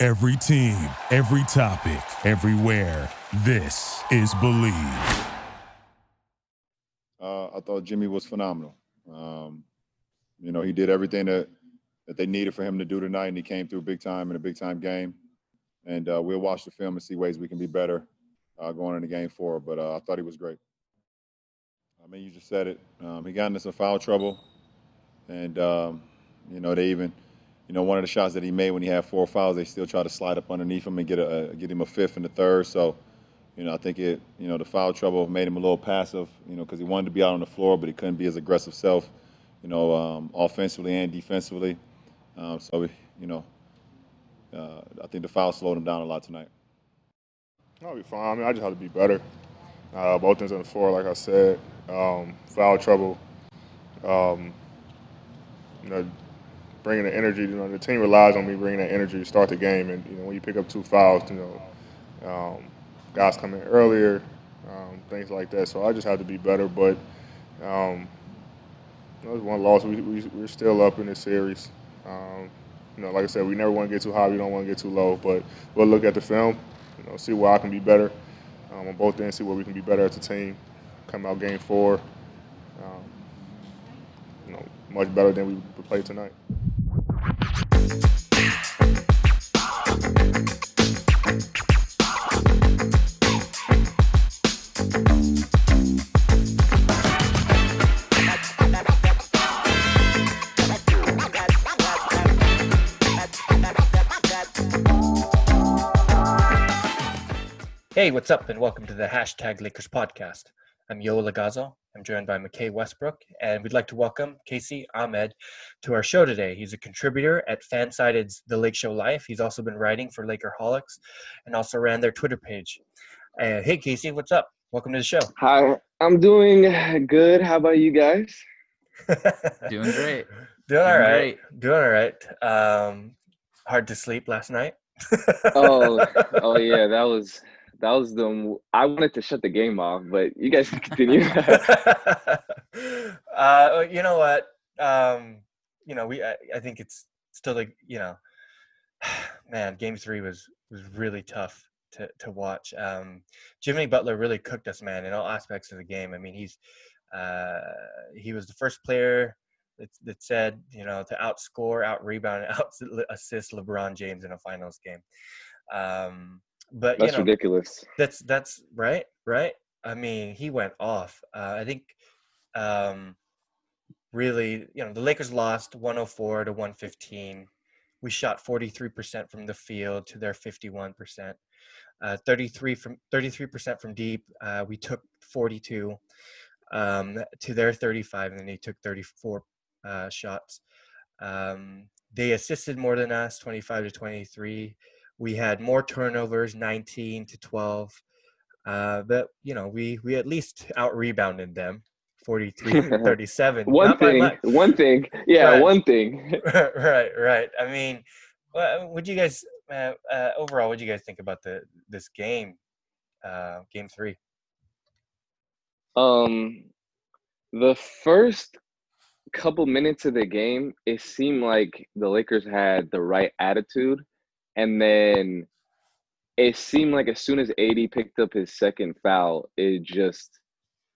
Every team, every topic, everywhere. This is Believe. Uh, I thought Jimmy was phenomenal. Um, you know, he did everything that that they needed for him to do tonight, and he came through big time in a big time game. And uh, we'll watch the film and see ways we can be better uh, going into game four. But uh, I thought he was great. I mean, you just said it. Um, he got into some foul trouble, and um, you know they even, you know, one of the shots that he made when he had four fouls, they still try to slide up underneath him and get a, get him a fifth and a third. So, you know, I think it, you know, the foul trouble made him a little passive, you know, because he wanted to be out on the floor, but he couldn't be his aggressive self, you know, um, offensively and defensively. Um, so, you know, uh, I think the foul slowed him down a lot tonight. I'll be fine. I mean, I just had to be better. Uh, both ends on the floor, like I said, um, foul trouble. Um, you know, bringing the energy. You know, the team relies on me bringing that energy to start the game. And you know, when you pick up two fouls, you know, um, guys come in earlier, um, things like that. So I just have to be better. But um, it was one loss. We, we, we're still up in this series. Um, you know, like I said, we never want to get too high. We don't want to get too low. But we'll look at the film, you know, see where I can be better um, on both ends, see where we can be better as a team. Come out game four, um, you know, much better than we played tonight. Hey, what's up, and welcome to the Hashtag Lakers podcast. I'm Yo Lagazo. I'm joined by McKay Westbrook, and we'd like to welcome Casey Ahmed to our show today. He's a contributor at Fansided's The Lake Show Life. He's also been writing for Lakerholics and also ran their Twitter page. Uh, hey, Casey, what's up? Welcome to the show. Hi, I'm doing good. How about you guys? Doing great. Doing all Doing right. Doing all right. Um, hard to sleep last night. Oh, oh yeah, that was that was the. I wanted to shut the game off, but you guys can continue. uh, you know what? Um, you know, we. I, I think it's still like you know, man. Game three was was really tough to to watch. Um, Jimmy Butler really cooked us, man, in all aspects of the game. I mean, he's uh, he was the first player that, that said you know to outscore, out rebound, out assist LeBron James in a finals game. Um, but That's you know, ridiculous. that's that's right, right. I mean, he went off. Uh, I think um, really, you know, the Lakers lost 104 to 115. We shot 43% from the field to their 51%. Uh, 33 from 33% from deep. Uh, we took 42 um, to their 35, and then they took 34 uh, shots. Um, they assisted more than us, 25 to 23 we had more turnovers 19 to 12 uh, but you know we we at least out rebounded them 43 to 37 One Not thing, one thing, yeah, Right. one thing. right right i mean what would you guys uh, uh, overall what do you guys think about the this game uh, game three Um, the first couple minutes of the game, it seemed like the Lakers had the right attitude, and then it seemed like as soon as AD picked up his second foul, it just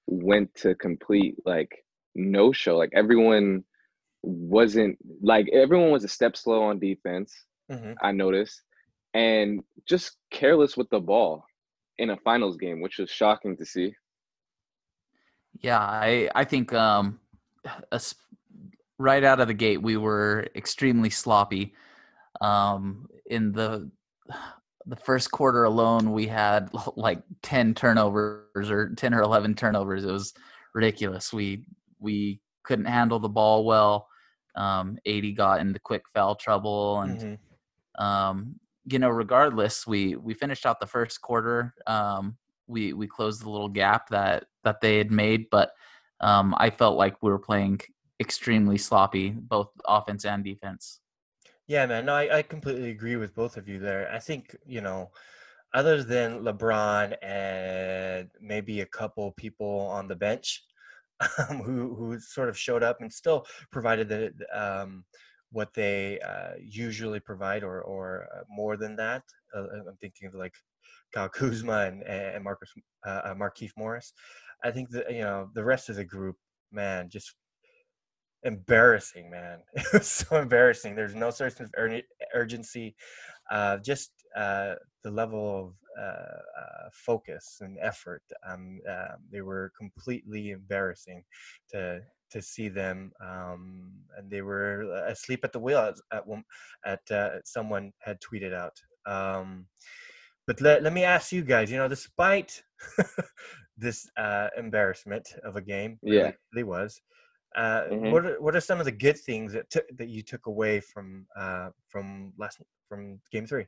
went to complete like no show. Like everyone wasn't like everyone was a step slow on defense. Mhm. I noticed, and just careless with the ball in a finals game, which was shocking to see. Yeah, I I think um, us, right out of the gate we were extremely sloppy. Um, in the the first quarter alone, we had like ten turnovers or ten or eleven turnovers. It was ridiculous. We we couldn't handle the ball well. Um, AD got into quick foul trouble, and Mhm. um, you know, regardless, we we finished out the first quarter. Um, we we closed the little gap that that they had made, but um, I felt like we were playing extremely sloppy, both offense and defense. Yeah, man. No, I, I completely agree with both of you there. I think, you know, other than LeBron and maybe a couple people on the bench um, who who sort of showed up and still provided the um, what they uh, usually provide or or uh, more than that. Uh, I'm thinking of like Kyle Kuzma and, and Marcus uh, uh Markieff Morris. I think that you know the rest of the group, man, just embarrassing, man. It was so embarrassing. There's no sense of ur- urgency. Uh, just uh, the level of uh, uh focus and effort. Um, uh, they were completely embarrassing to to see them, um, and they were asleep at the wheel at at, at someone had tweeted out. Um, but let, let me ask you guys. You know, despite this embarrassment of a game, yeah, really, really was uh, mm-hmm. What are, what are some of the good things that took that you took away from uh, from last from game three?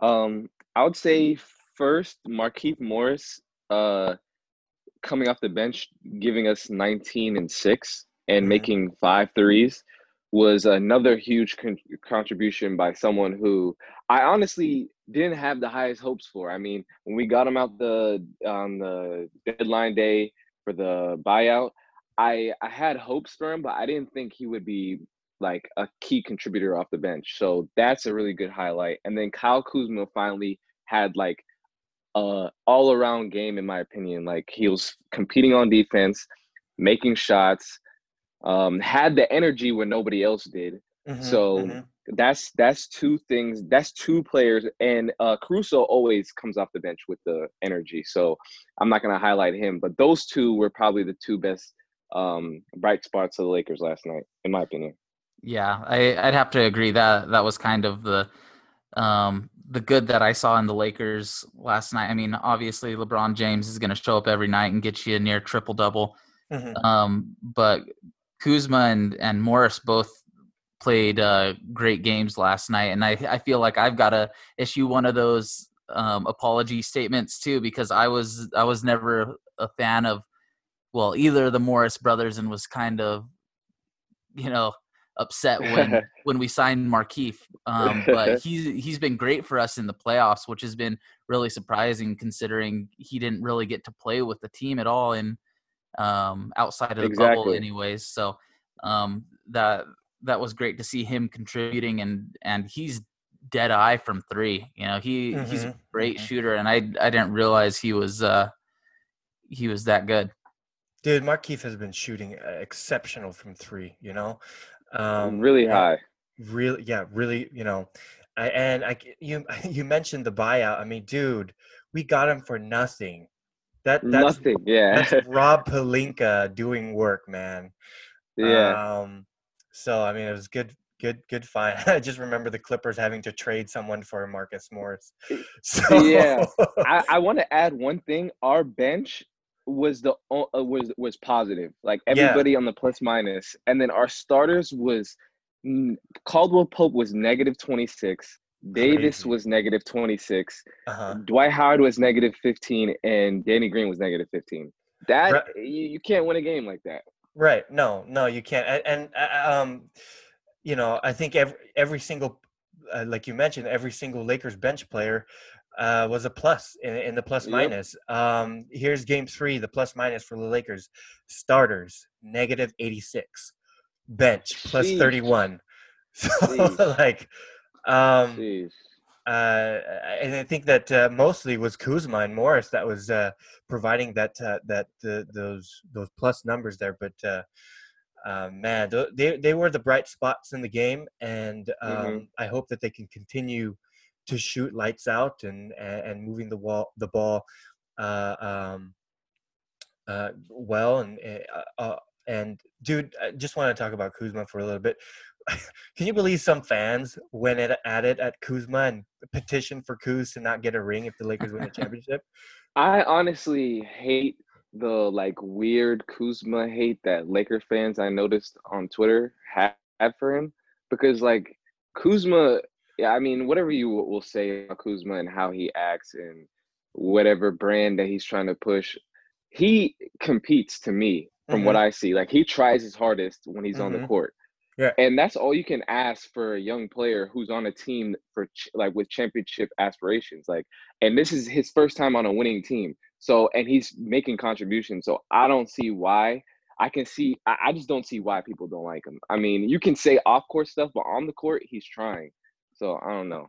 Um, I would say first Markieff Morris uh, coming off the bench, giving us 19 and six and mm-hmm. making five threes was another huge con- contribution by someone who I honestly didn't have the highest hopes for. I mean, when we got him out the on the deadline day for the buyout, I I had hopes for him, but I didn't think he would be like a key contributor off the bench. So that's a really good highlight. And then Kyle Kuzma finally had like a all around game in my opinion. Like he was competing on defense, making shots, um, had the energy when nobody else did. Mm-hmm, so mm-hmm. that's that's two things. That's two players, and uh, Caruso always comes off the bench with the energy. So I'm not gonna highlight him, but those two were probably the two best um, bright spots of the Lakers last night, in my opinion. Yeah, I, would have to agree that that was kind of the um, the good that I saw in the Lakers last night. I mean, obviously LeBron James is going to show up every night and get you a near triple double, mm-hmm. um, but Kuzma and and Morris both played uh, great games last night, and I I feel like I've got to issue one of those um, apology statements too because I was I was never a fan of well, either the Morris brothers and was kind of, you know, upset when when we signed Markieff. Um, but he's he's been great for us in the playoffs, which has been really surprising considering he didn't really get to play with the team at all in um, outside of the exactly. bubble, anyways. So um, that that was great to see him contributing, and and he's dead eye from three. You know, he mm-hmm. he's a mm-hmm, great mm-hmm. shooter, and I I didn't realize he was uh, he was that good. Dude, Markieff has been shooting uh, exceptional from three. You know, um, really high. Really, yeah, really. You know, I, and I you you mentioned the buyout. I mean, dude, we got him for nothing. That that's, nothing. Yeah, that's Rob Pelinka doing work, man. Yeah. Um. So I mean, it was good good good find. I just remember the Clippers having to trade someone for Marcus Morris. So yeah, I, I want to add one thing. Our bench was the uh, was was positive. Like everybody yeah. on the plus minus, and then our starters was Caldwell Pope was negative twenty six. Davis Crazy. was negative 26. Uh-huh. Dwight Howard was negative 15, and Danny Green was negative 15. That right. you, you can't win a game like that. Right? No, no, you can't. And, and um, you know, I think every every single, uh, like you mentioned, every single Lakers bench player uh, was a plus in, in the plus yep. minus. Um, here's game three, the plus minus for the Lakers. Starters, negative 86. Bench, plus 31. So, like, um, uh, and I think that uh, mostly was Kuzma and Morris that was uh, providing that uh, that those those plus numbers there. But uh, uh, man, they they were the bright spots in the game, and um, mm-hmm. I hope that they can continue to shoot lights out and and, moving the wall the ball uh, um, uh, well and uh, uh, and dude, I just want to talk about Kuzma for a little bit. Can you believe some fans went at, at it at Kuzma and petitioned for Kuz to not get a ring if the Lakers win the championship? I honestly hate the like weird Kuzma hate that Laker fans I noticed on Twitter had for him because like Kuzma yeah, I mean, whatever you will say about Kuzma and how he acts and whatever brand that he's trying to push, he competes to me from what Mhm. I see. Like he tries his hardest when he's on the Mhm. court. Yeah. And that's all you can ask for a young player who's on a team for ch- like with championship aspirations. Like, and this is his first time on a winning team. So, and he's making contributions. So I don't see why. I can see. I, I just don't see why people don't like him. I mean, you can say off court stuff, but on the court, he's trying. So I don't know.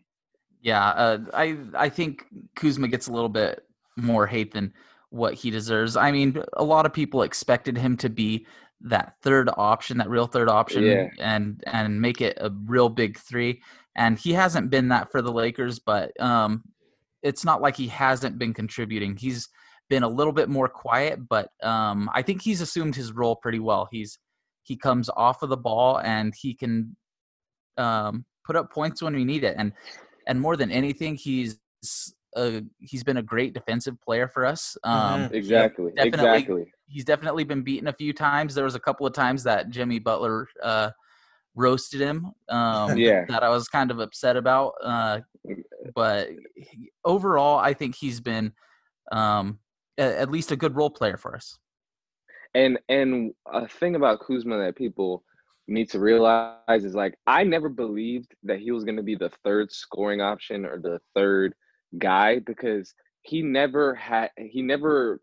Yeah, uh, I I think Kuzma gets a little bit more hate than what he deserves. I mean, a lot of people expected him to be that third option, that real third option, Yeah. and and make it a real big three. And he hasn't been that for the Lakers, but um, it's not like he hasn't been contributing. He's been a little bit more quiet, but um, I think he's assumed his role pretty well. He's he comes off of the ball and he can um, put up points when we need it. And and more than anything, he's a, he's been a great defensive player for us. Um, Mhm. Exactly. definitely- Exactly. He's definitely been beaten a few times. There was a couple of times that Jimmy Butler uh, roasted him. Um, Yeah. that I was kind of upset about. Uh, but he- overall, I think he's been um, a- at least a good role player for us. And and a thing about Kuzma that people need to realize is like I never believed that he was going to be the third scoring option or the third guy because he never had he never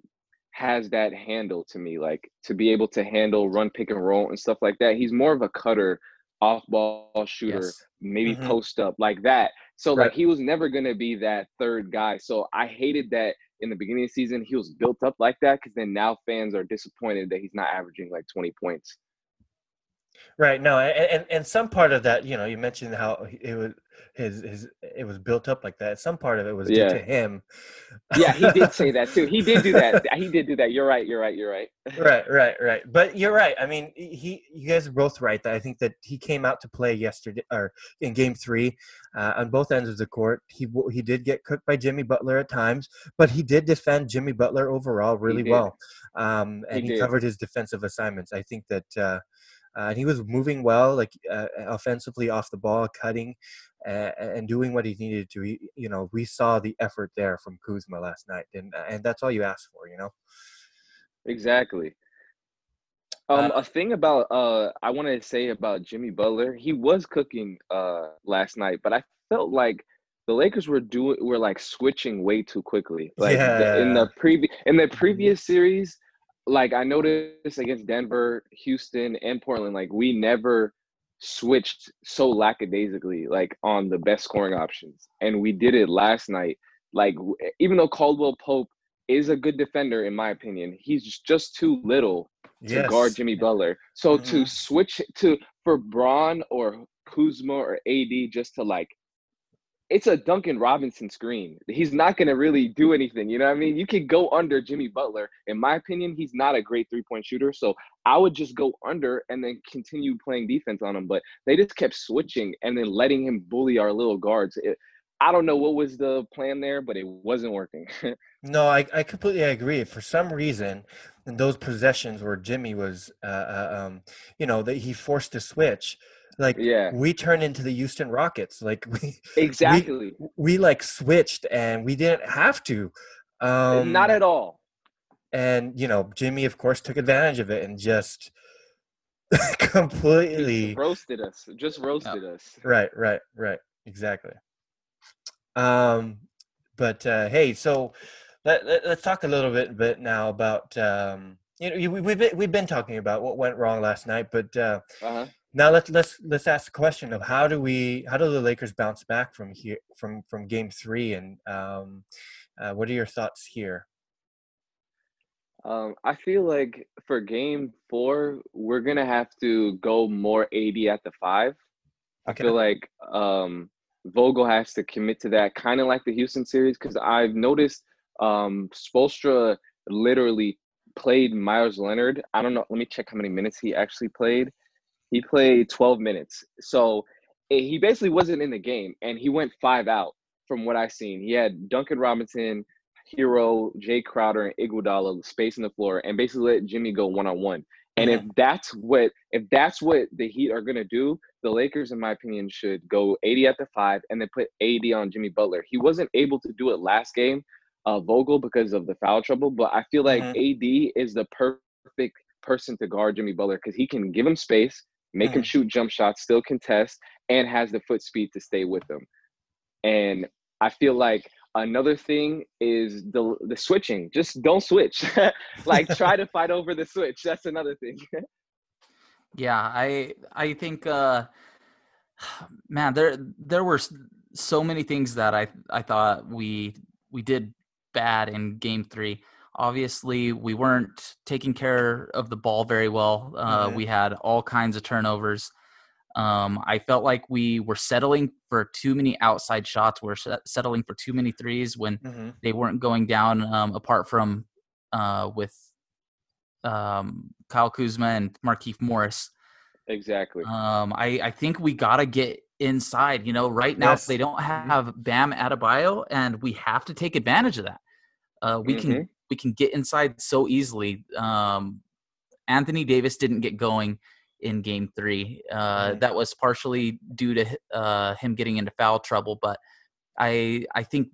has that handle to me like to be able to handle run pick and roll and stuff like that. He's more of a cutter, off ball shooter, Yes. maybe Mhm. post up like that. So Right. like he was never going to be that third guy. So I hated that in the beginning of the season he was built up like that because then now fans are disappointed that he's not averaging like 20 points. Right. No, and, and and some part of that, you know, you mentioned how it was his his it was built up like that. Some part of it was due to him. Yeah, he did say that too. He did do that. He did do that. You're right. You're right. You're right. right, right, right. But you're right. I mean, he, you guys are both right. That I think that he came out to play yesterday or in Game Three, uh, on both ends of the court. He he did get cooked by Jimmy Butler at times, but he did defend Jimmy Butler overall really well, um, and He he, covered his defensive assignments. I think that. Uh, uh, and he was moving well, like uh, offensively off the ball, cutting, uh, and doing what he needed to. He, you know, we saw the effort there from Kuzma last night, and and that's all you ask for, you know. Exactly. Um, Uh, a thing about uh, I want to say about Jimmy Butler. He was cooking uh last night, but I felt like the Lakers were doing were like switching way too quickly. Like the, in the previous in the previous series, like I noticed against Denver, Houston, and Portland, like we never switched so lackadaisically like on the best scoring options, and we did it last night. Like even though Caldwell Pope is a good defender in my opinion, he's just too little to guard Jimmy Butler. So to Mhm. switch to for Bron or Kuzma or AD just to like it's a Duncan Robinson screen. He's not going to really do anything. You know what I mean? You could go under Jimmy Butler. In my opinion, he's not a great three point shooter. So I would just go under and then continue playing defense on him. But they just kept switching and then letting him bully our little guards. It, I don't know what was the plan there, but it wasn't working. No, I, I completely agree. For some reason, in those possessions where Jimmy was, uh, uh, um, you know, that he forced to switch, like Yeah. we turned into the Houston Rockets. Like we, exactly. we, we like switched and we didn't have to. Um, not at all. And you know, Jimmy, of course, took advantage of it and just He completely roasted us. Just roasted us. Right, right, right. Exactly. Um, but uh, hey, so let, let, us talk a little bit, bit now about um, you know you- we, we've been, we've been talking about what went wrong last night, but uh, Uh-huh. Now let's let's let's ask the question of how do we how do the Lakers bounce back from here from from Game Three, and um, uh, what are your thoughts here? Um, I feel like for game four, we're gonna have to go more AD at the five. I feel like um, Vogel has to commit to that, kind of like the Houston series, because I've noticed um, Spoelstra literally played Meyers Leonard. I don't know. Let me check how many minutes he actually played. He played 12 minutes, so he basically wasn't in the game, and he went five out from what I've seen. He had Duncan Robinson, Herro, Jay Crowder, and Iguodala spacing the floor, and basically let Jimmy go one on one. And if that's what if that's what the Heat are gonna do, the Lakers, in my opinion, should go AD at the five and then put AD on Jimmy Butler. He wasn't able to do it last game, uh, Vogel, because of the foul trouble. But I feel like AD is the perfect person to guard Jimmy Butler because he can give him space, make him Mhm. shoot jump shots, still contest, and has the foot speed to stay with him. And I feel like another thing is the the switching. Just don't switch. like try to fight over the switch. That's another thing. Yeah, I I think uh man, there there were so many things that I I thought we we did bad in game 3. Obviously, we weren't taking care of the ball very well. Uh we had all kinds of turnovers. Um I felt like we were settling for too many outside shots. We're settling for too many threes when hmm they weren't going down um, apart from uh, with um, Kyle Kuzma and Markieff Morris. exactly. Um, I, I think we got to get inside. You know, right now Yes. they don't Mm-hmm. have Bam Adebayo, and we have to take advantage of that. Uh, we Mm-hmm. can we can get inside so easily. Um, Anthony Davis didn't get going in Game Three. Uh. That was partially due to uh, him getting into foul trouble, but I I think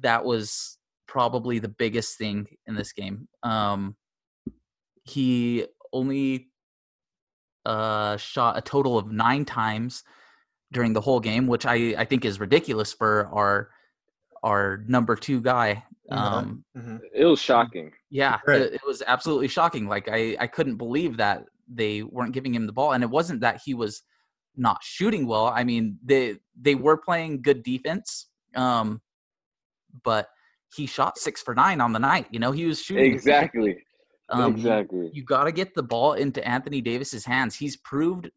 that was probably the biggest thing in this game. Um, he only uh, shot a total of nine times during the whole game, which I, I think is ridiculous for our our number two guy. Mhm. Um, hmm It was shocking. yeah, Right. it, it was absolutely shocking. Like I, I couldn't believe that they weren't giving him the ball, and it wasn't that he was not shooting well. I mean, they they were playing good defense, um, but he shot six for nine on the night. You know, he was shooting Exactly. Um, you- exactly. you got to get the ball into Anthony Davis's hands. He's proved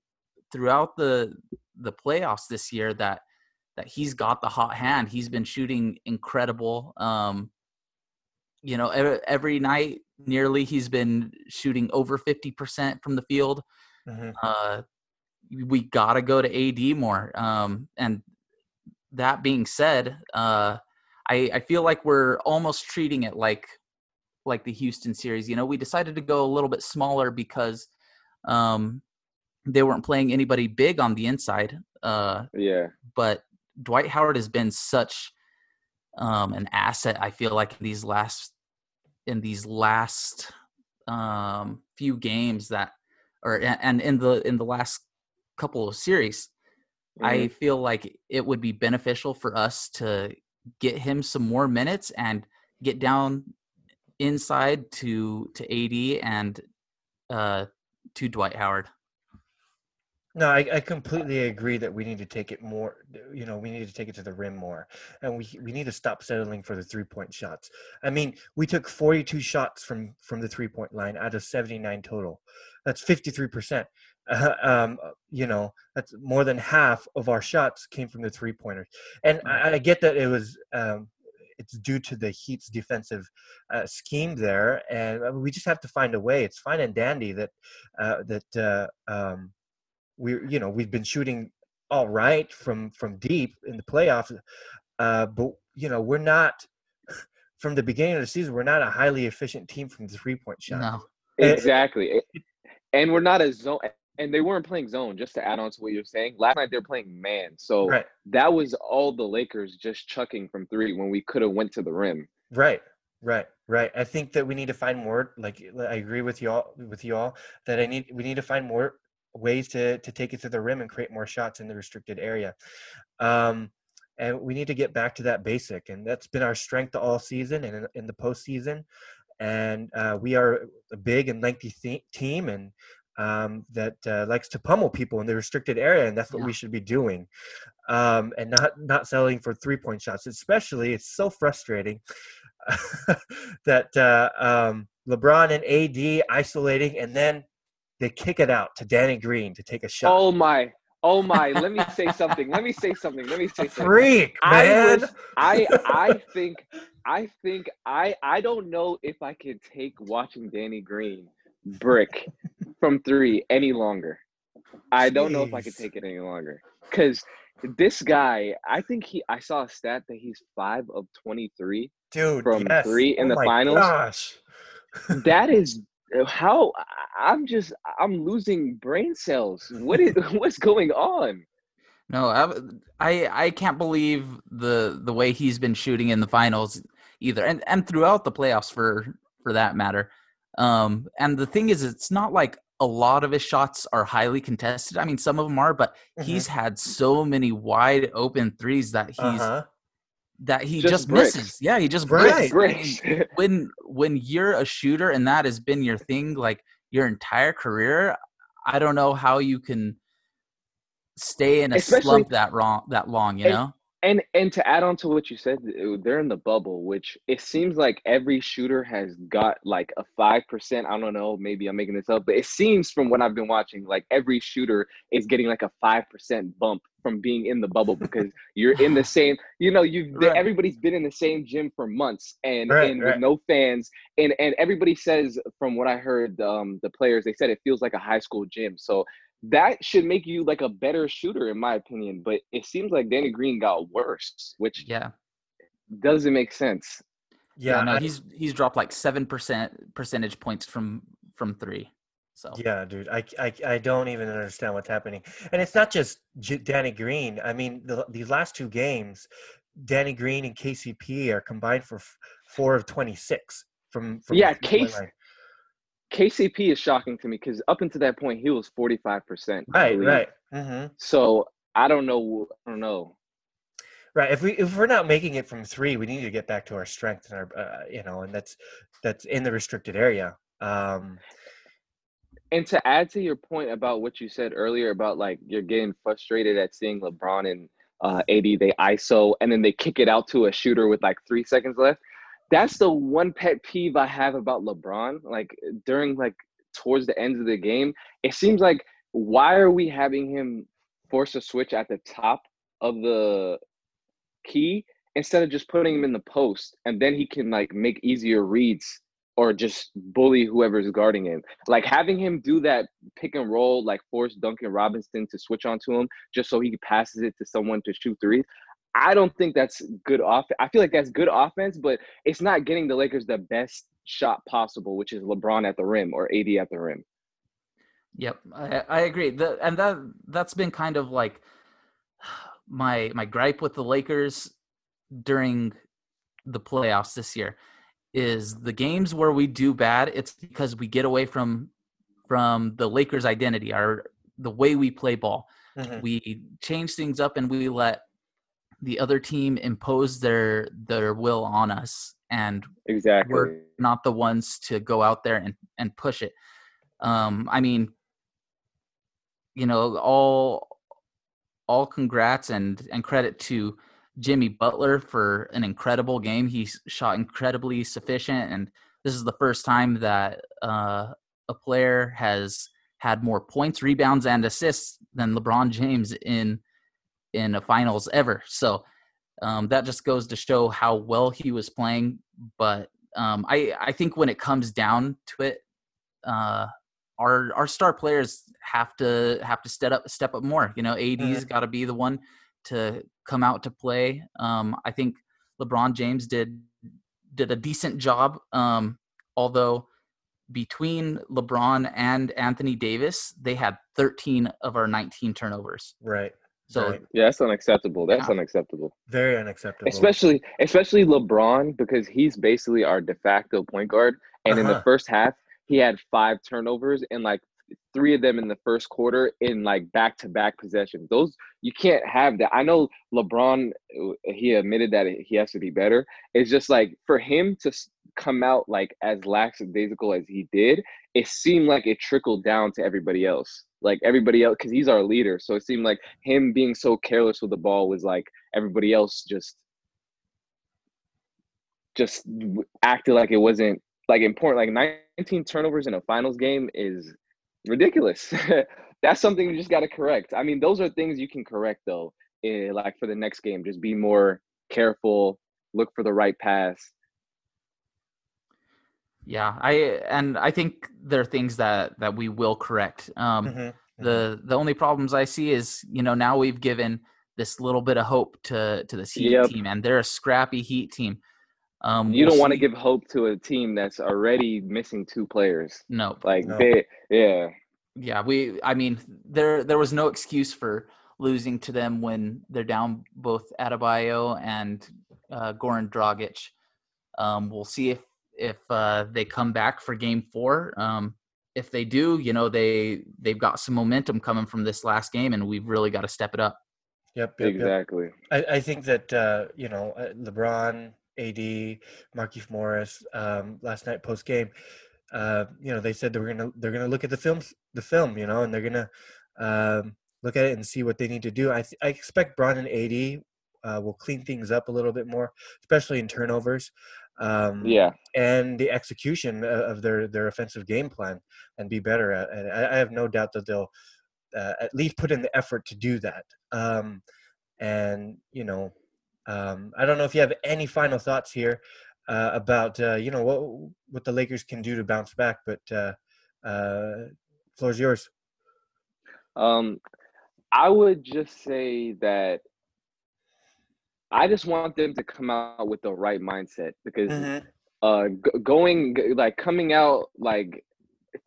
throughout the the playoffs this year that that he's got the hot hand. He's been shooting incredible. Um, you know, every, every night nearly he's been shooting over fifty percent from the field. hmm Uh, we got to go to AD more. Um, and that being said, uh, I I feel like we're almost treating it like like the Houston series. You know, we decided to go a little bit smaller because um, they weren't playing anybody big on the inside. Uh, Yeah. but Dwight Howard has been such um, an asset. I feel like in these last in these last um, few games that, or and in the in the last couple of series, I Mhm. feel like it would be beneficial for us to get him some more minutes and get down inside to to AD and uh, to Dwight Howard. No, I, I completely agree that we need to take it more. You know, we need to take it to the rim more, and we we need to stop settling for the three point shots. I mean, we took forty two shots from from the three point line out of seventy nine total. That's fifty three percent. Um, you know, that's more than half of our shots came from the three pointers. And I, I get that it was um, it's due to the Heat's defensive uh, scheme there, and uh, we just have to find a way. It's fine and dandy that uh, that. Uh, um, we you know we've been shooting all right from from deep in the playoffs uh but you know we're not from the beginning of the season we're not a highly efficient team from the three point shot No, Eh, Exactly. And we're not a zone and they weren't playing zone, just to add on to what you're saying. Last night they're playing man. So right that was all the Lakers just chucking from three when we could have went to the rim. right right right i think that we need to find more like i agree with you all with you all that i need we need to find more ways to to take it to the rim and create more shots in the restricted area. Um and we need to get back to that basic and that's been our strength all season and in, in the postseason. And uh, we are a big and lengthy th- team and um, that uh, likes to pummel people in the restricted area and that's what Yeah. we should be doing. Um, and not not selling for three point shots especially it's so frustrating that uh, um, lebron and ad isolating and then they kick it out to danny green to take a shot Oh my, oh my, let me say something. Let me say something. Let me say something. freak I man was I I think I think I I don't know if I could take watching Danny Green brick from three any longer. I don't know if I could Jeez. take it any longer because this guy. I think he. I saw a stat that he's five of twenty three. dude from yes. three in Oh the my finals. gosh That is how I'm just I'm losing brain cells. What is what's going on? No, I, I I can't believe the the way he's been shooting in the finals either, and and throughout the playoffs for for that matter. Um, and the thing is, it's not like a lot of his shots are highly contested. I mean, some of them are, but mm-hmm. he's had so many wide open threes that he's uh-huh. That he just, just misses. Yeah, he just breaks. I mean, when when you're a shooter and that has been your thing, like your entire career, I don't know how you can stay in a Especially, slump that wrong that long. You know, and and to add on to what you said, they're in the bubble, which it seems like every shooter has got like a five percent. I don't know, maybe I'm making this up, but it seems from what I've been watching, like every shooter is getting like a five percent bump from being in the bubble because you're in the same. You know, you've right. everybody's been in the same gym for months and right, and right. with no fans, and and everybody says from what I heard, um, the players they said it feels like a high school gym. So that should make you like a better shooter, in my opinion. But it seems like Danny Green got worse, which yeah doesn't make sense. Yeah, yeah no, I, he's he's dropped like seven percent percentage points from from three. So yeah, dude, I, I I don't even understand what's happening, and it's not just J- Danny Green. I mean, the, these last two games, Danny Green and KCP are combined for f- four of twenty six from, from yeah, Case KCP is shocking to me because up until that point he was forty five percent. Right, right. Mm-hmm. So I don't know. I don't know. Right. If we if we're not making it from three, we need to get back to our strength and our uh, you know, and that's that's in the restricted area. Um, and to add to your point about what you said earlier about like you're getting frustrated at seeing LeBron and uh, AD they ISO and then they kick it out to a shooter with like three seconds left that's the one pet peeve I have about LeBron. Like during like towards the end of the game, it seems like why are we having him force a switch at the top of the key instead of just putting him in the post and then he can like make easier reads or just bully whoever's guarding him. Like having him do that pick and roll, like force Duncan Robinson to switch onto him just so he passes it to someone to shoot threes. I don't think that's good off. I feel like that's good offense, but it's not getting the Lakers the best shot possible, which is LeBron at the rim or AD at the rim. Yep, I, I agree. The, and that that's been kind of like my my gripe with the Lakers during the playoffs this year is the games where we do bad. It's because we get away from from the Lakers' identity, our the way we play ball. Mm-hmm. We change things up and we let the other team impose their their will on us and exactly. we're not the ones to go out there and and push it. Um i mean you know all all congrats and and credit to jimmy butler for an incredible game. He shot incredibly sufficient and this is the first time that uh a player has had more points rebounds and assists than lebron james in in a finals ever. So um, that just goes to show how well he was playing. But um, I I think when it comes down to it, uh, our our star players have to have to step up step up more. You know, AD's mm-hmm. got to be the one to come out to play. Um, I think LeBron James did did a decent job. Um, although between LeBron and Anthony Davis, they had 13 of our 19 turnovers. Right. So right. yeah, that's unacceptable. That's yeah. unacceptable. Very unacceptable. Especially especially LeBron because he's basically our de facto point guard. And uh-huh. in the uh-huh. first half, he had five turnovers and like three of them in the first quarter in like back to back possessions. Those you can't have that. I know LeBron he admitted that he has to be better. It's just like for him to come out like as lackadaisical as he did, it seemed like it trickled down to everybody else like everybody else because he's our leader. So it seemed like him being so careless with the ball was like everybody else just just acted like it wasn't like important. Like 19 turnovers in a finals game is ridiculous. That's something you just got to correct. I mean, those are things you can correct though. Eh, like for the next game, just be more careful, look for the right pass. Yeah, I and I think there are things that that we will correct. Um, mm-hmm. mm-hmm. The the only problems I see is you know now we've given this little bit of hope to to this Heat yep. team, and they're a scrappy Heat team. Um, You we'll don't want to give hope to a team that's already missing two players. no. Like No. they, yeah, Yeah, we. I mean, there there was no excuse for losing to them when they're down both Adebayo and uh, Goran Dragic. Um, we'll see if if uh, they come back for Game Four. Um, if they do, you know they they've got some momentum coming from this last game, and we've really got to step it up. Yep, yep, yep. exactly. I, I think that uh, you know uh, LeBron, AD, Markieff Morris um, last night post game, uh, you know they said they were gonna they're gonna look at the films the film you know and they're gonna um, look at it and see what they need to do. I th- I expect Bron and AD uh, will clean things up a little bit more, especially in turnovers. Um, Yeah, and the execution of their their offensive game plan and be better at. And I, I have no doubt that they'll uh, at least put in the effort to do that. Um, and you know, um, I don't know if you have any final thoughts here uh, about uh, you know what what the Lakers can do to bounce back, but uh, uh, floor's yours. Um, I would just say that I just want them to come out with the right mindset because uh, g- going g- like coming out like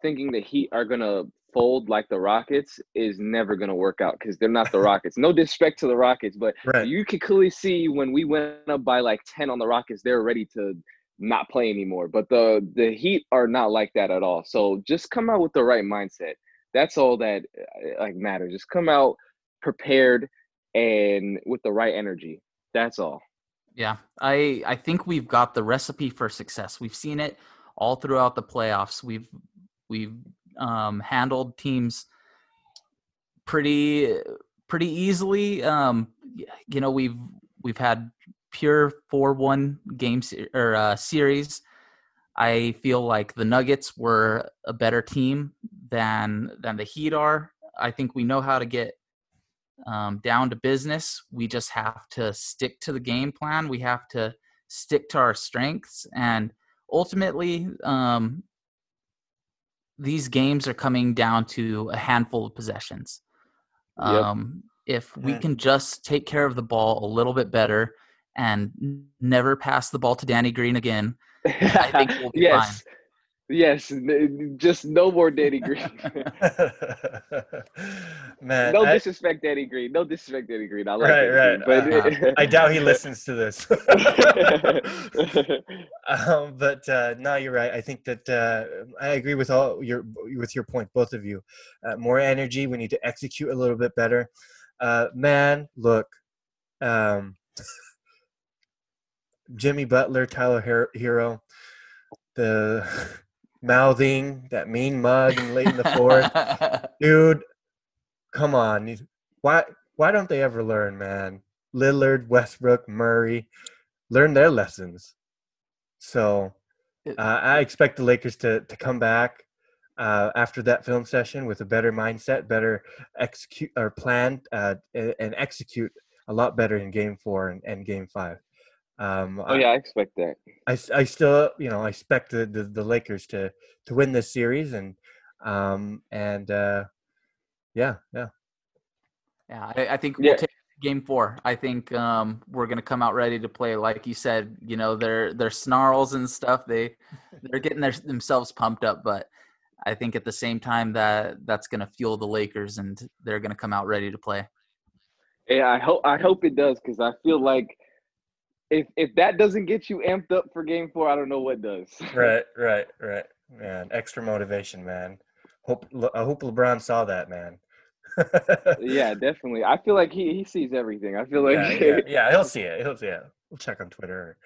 thinking the Heat are gonna fold like the Rockets is never gonna work out because they're not the Rockets. No disrespect to the Rockets, but Right. you could clearly see when we went up by like ten on the Rockets, they're ready to not play anymore. But the the Heat are not like that at all. So just come out with the right mindset. That's all that uh, like matters. Just come out prepared and with the right energy. That's all. Yeah, I I think we've got the recipe for success. We've seen it all throughout the playoffs. We've we've um, handled teams pretty pretty easily. Um, you know, we've we've had pure four one games or uh, series. I feel like the Nuggets were a better team than than the Heat are. I think we know how to get um, down to business. We just have to stick to the game plan. We have to stick to our strengths, and ultimately, um, these games are coming down to a handful of possessions. Yep. Um, if we can just take care of the ball a little bit better and never pass the ball to Danny Green again, I think we'll be yes. Yes, just no more Danny Green. Man, no I- disrespect, Danny Green. No disrespect, Danny Green. I like right, Danny right. Green, but uh, I doubt he listens to this. um, but uh, no, you're right. I think that uh, I agree with all your with your point, both of you. Uh, more energy. We need to execute a little bit better. Uh, man, look, um, Jimmy Butler, Tyler Herro, the mouthing, that mean mug and late in the fourth. Dude come on why why don't they ever learn man? Lillard westbrook murray learn their lessons. So uh, i expect the lakers to to come back uh, after that film session with a better mindset better execute or plan uh, and, and execute a lot better in game four and, and game five um, oh yeah, I expect that. I, I still you know I expect the, the, the Lakers to to win this series and um and uh yeah yeah Yeah, I, I think Yeah. we'll take game four. I think um, we're gonna come out ready to play. Like you said, you know, their their snarls and stuff. They they're getting their, themselves pumped up, but I think at the same time that that's gonna fuel the Lakers, and they're gonna come out ready to play. Yeah, I hope I hope it does because I feel like if if that doesn't get you amped up for Game Four, I don't know what does. right right right man extra motivation man hope I hope LeBron saw that man yeah, definitely. I feel like he he sees everything. I feel like yeah, yeah, yeah, he'll see it. He'll see it. We'll check on Twitter or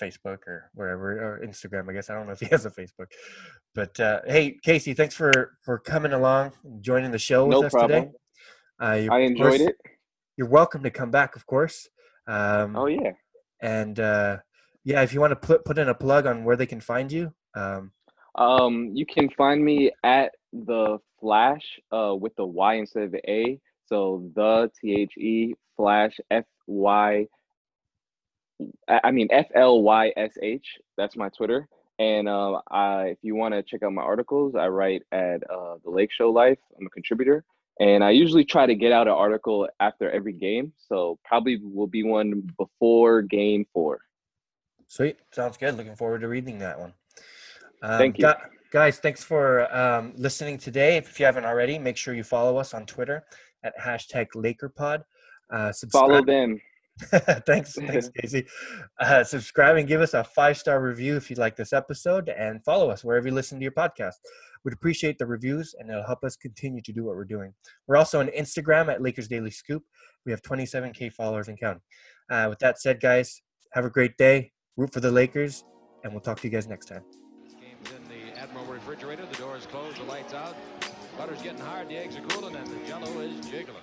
Facebook or wherever or Instagram. I guess I don't know if he has a Facebook. But uh, hey, Casey, thanks for for coming along, and joining the show with No us today. problem. Uh, I enjoyed course, it. You're welcome to come back, of course. Um, Oh yeah. And uh, yeah, if you want to put put in a plug on where they can find you, um, Um, you can find me at the Flash uh, with the Y instead of the A. So the T H E Flash F Y. I mean F L Y S H. That's my Twitter. And uh, I, if you want to check out my articles, I write at uh, the Lake Show Life. I'm a contributor, and I usually try to get out an article after every game. So probably will be one before Game Four. Sweet. Sounds good. Looking forward to reading that one. Um, Thank you. gu- guys, thanks for um, listening today. If you haven't already, make sure you follow us on Twitter at hashtag LakerPod. Uh, subscribe. Follow them. thanks, thanks, Casey. Uh, subscribe and give us a five star review if you like this episode, and follow us wherever you listen to your podcast. We'd appreciate the reviews, and it'll help us continue to do what we're doing. We're also on Instagram at Lakers Daily Scoop. We have 27k followers and counting. Uh, with that said, guys, have a great day. Root for the Lakers, and we'll talk to you guys next time. Game's in the Admiral refrigerator. The door is closed. The lights out. Butter's getting hard. The eggs are cooling, and the Jello is jiggling.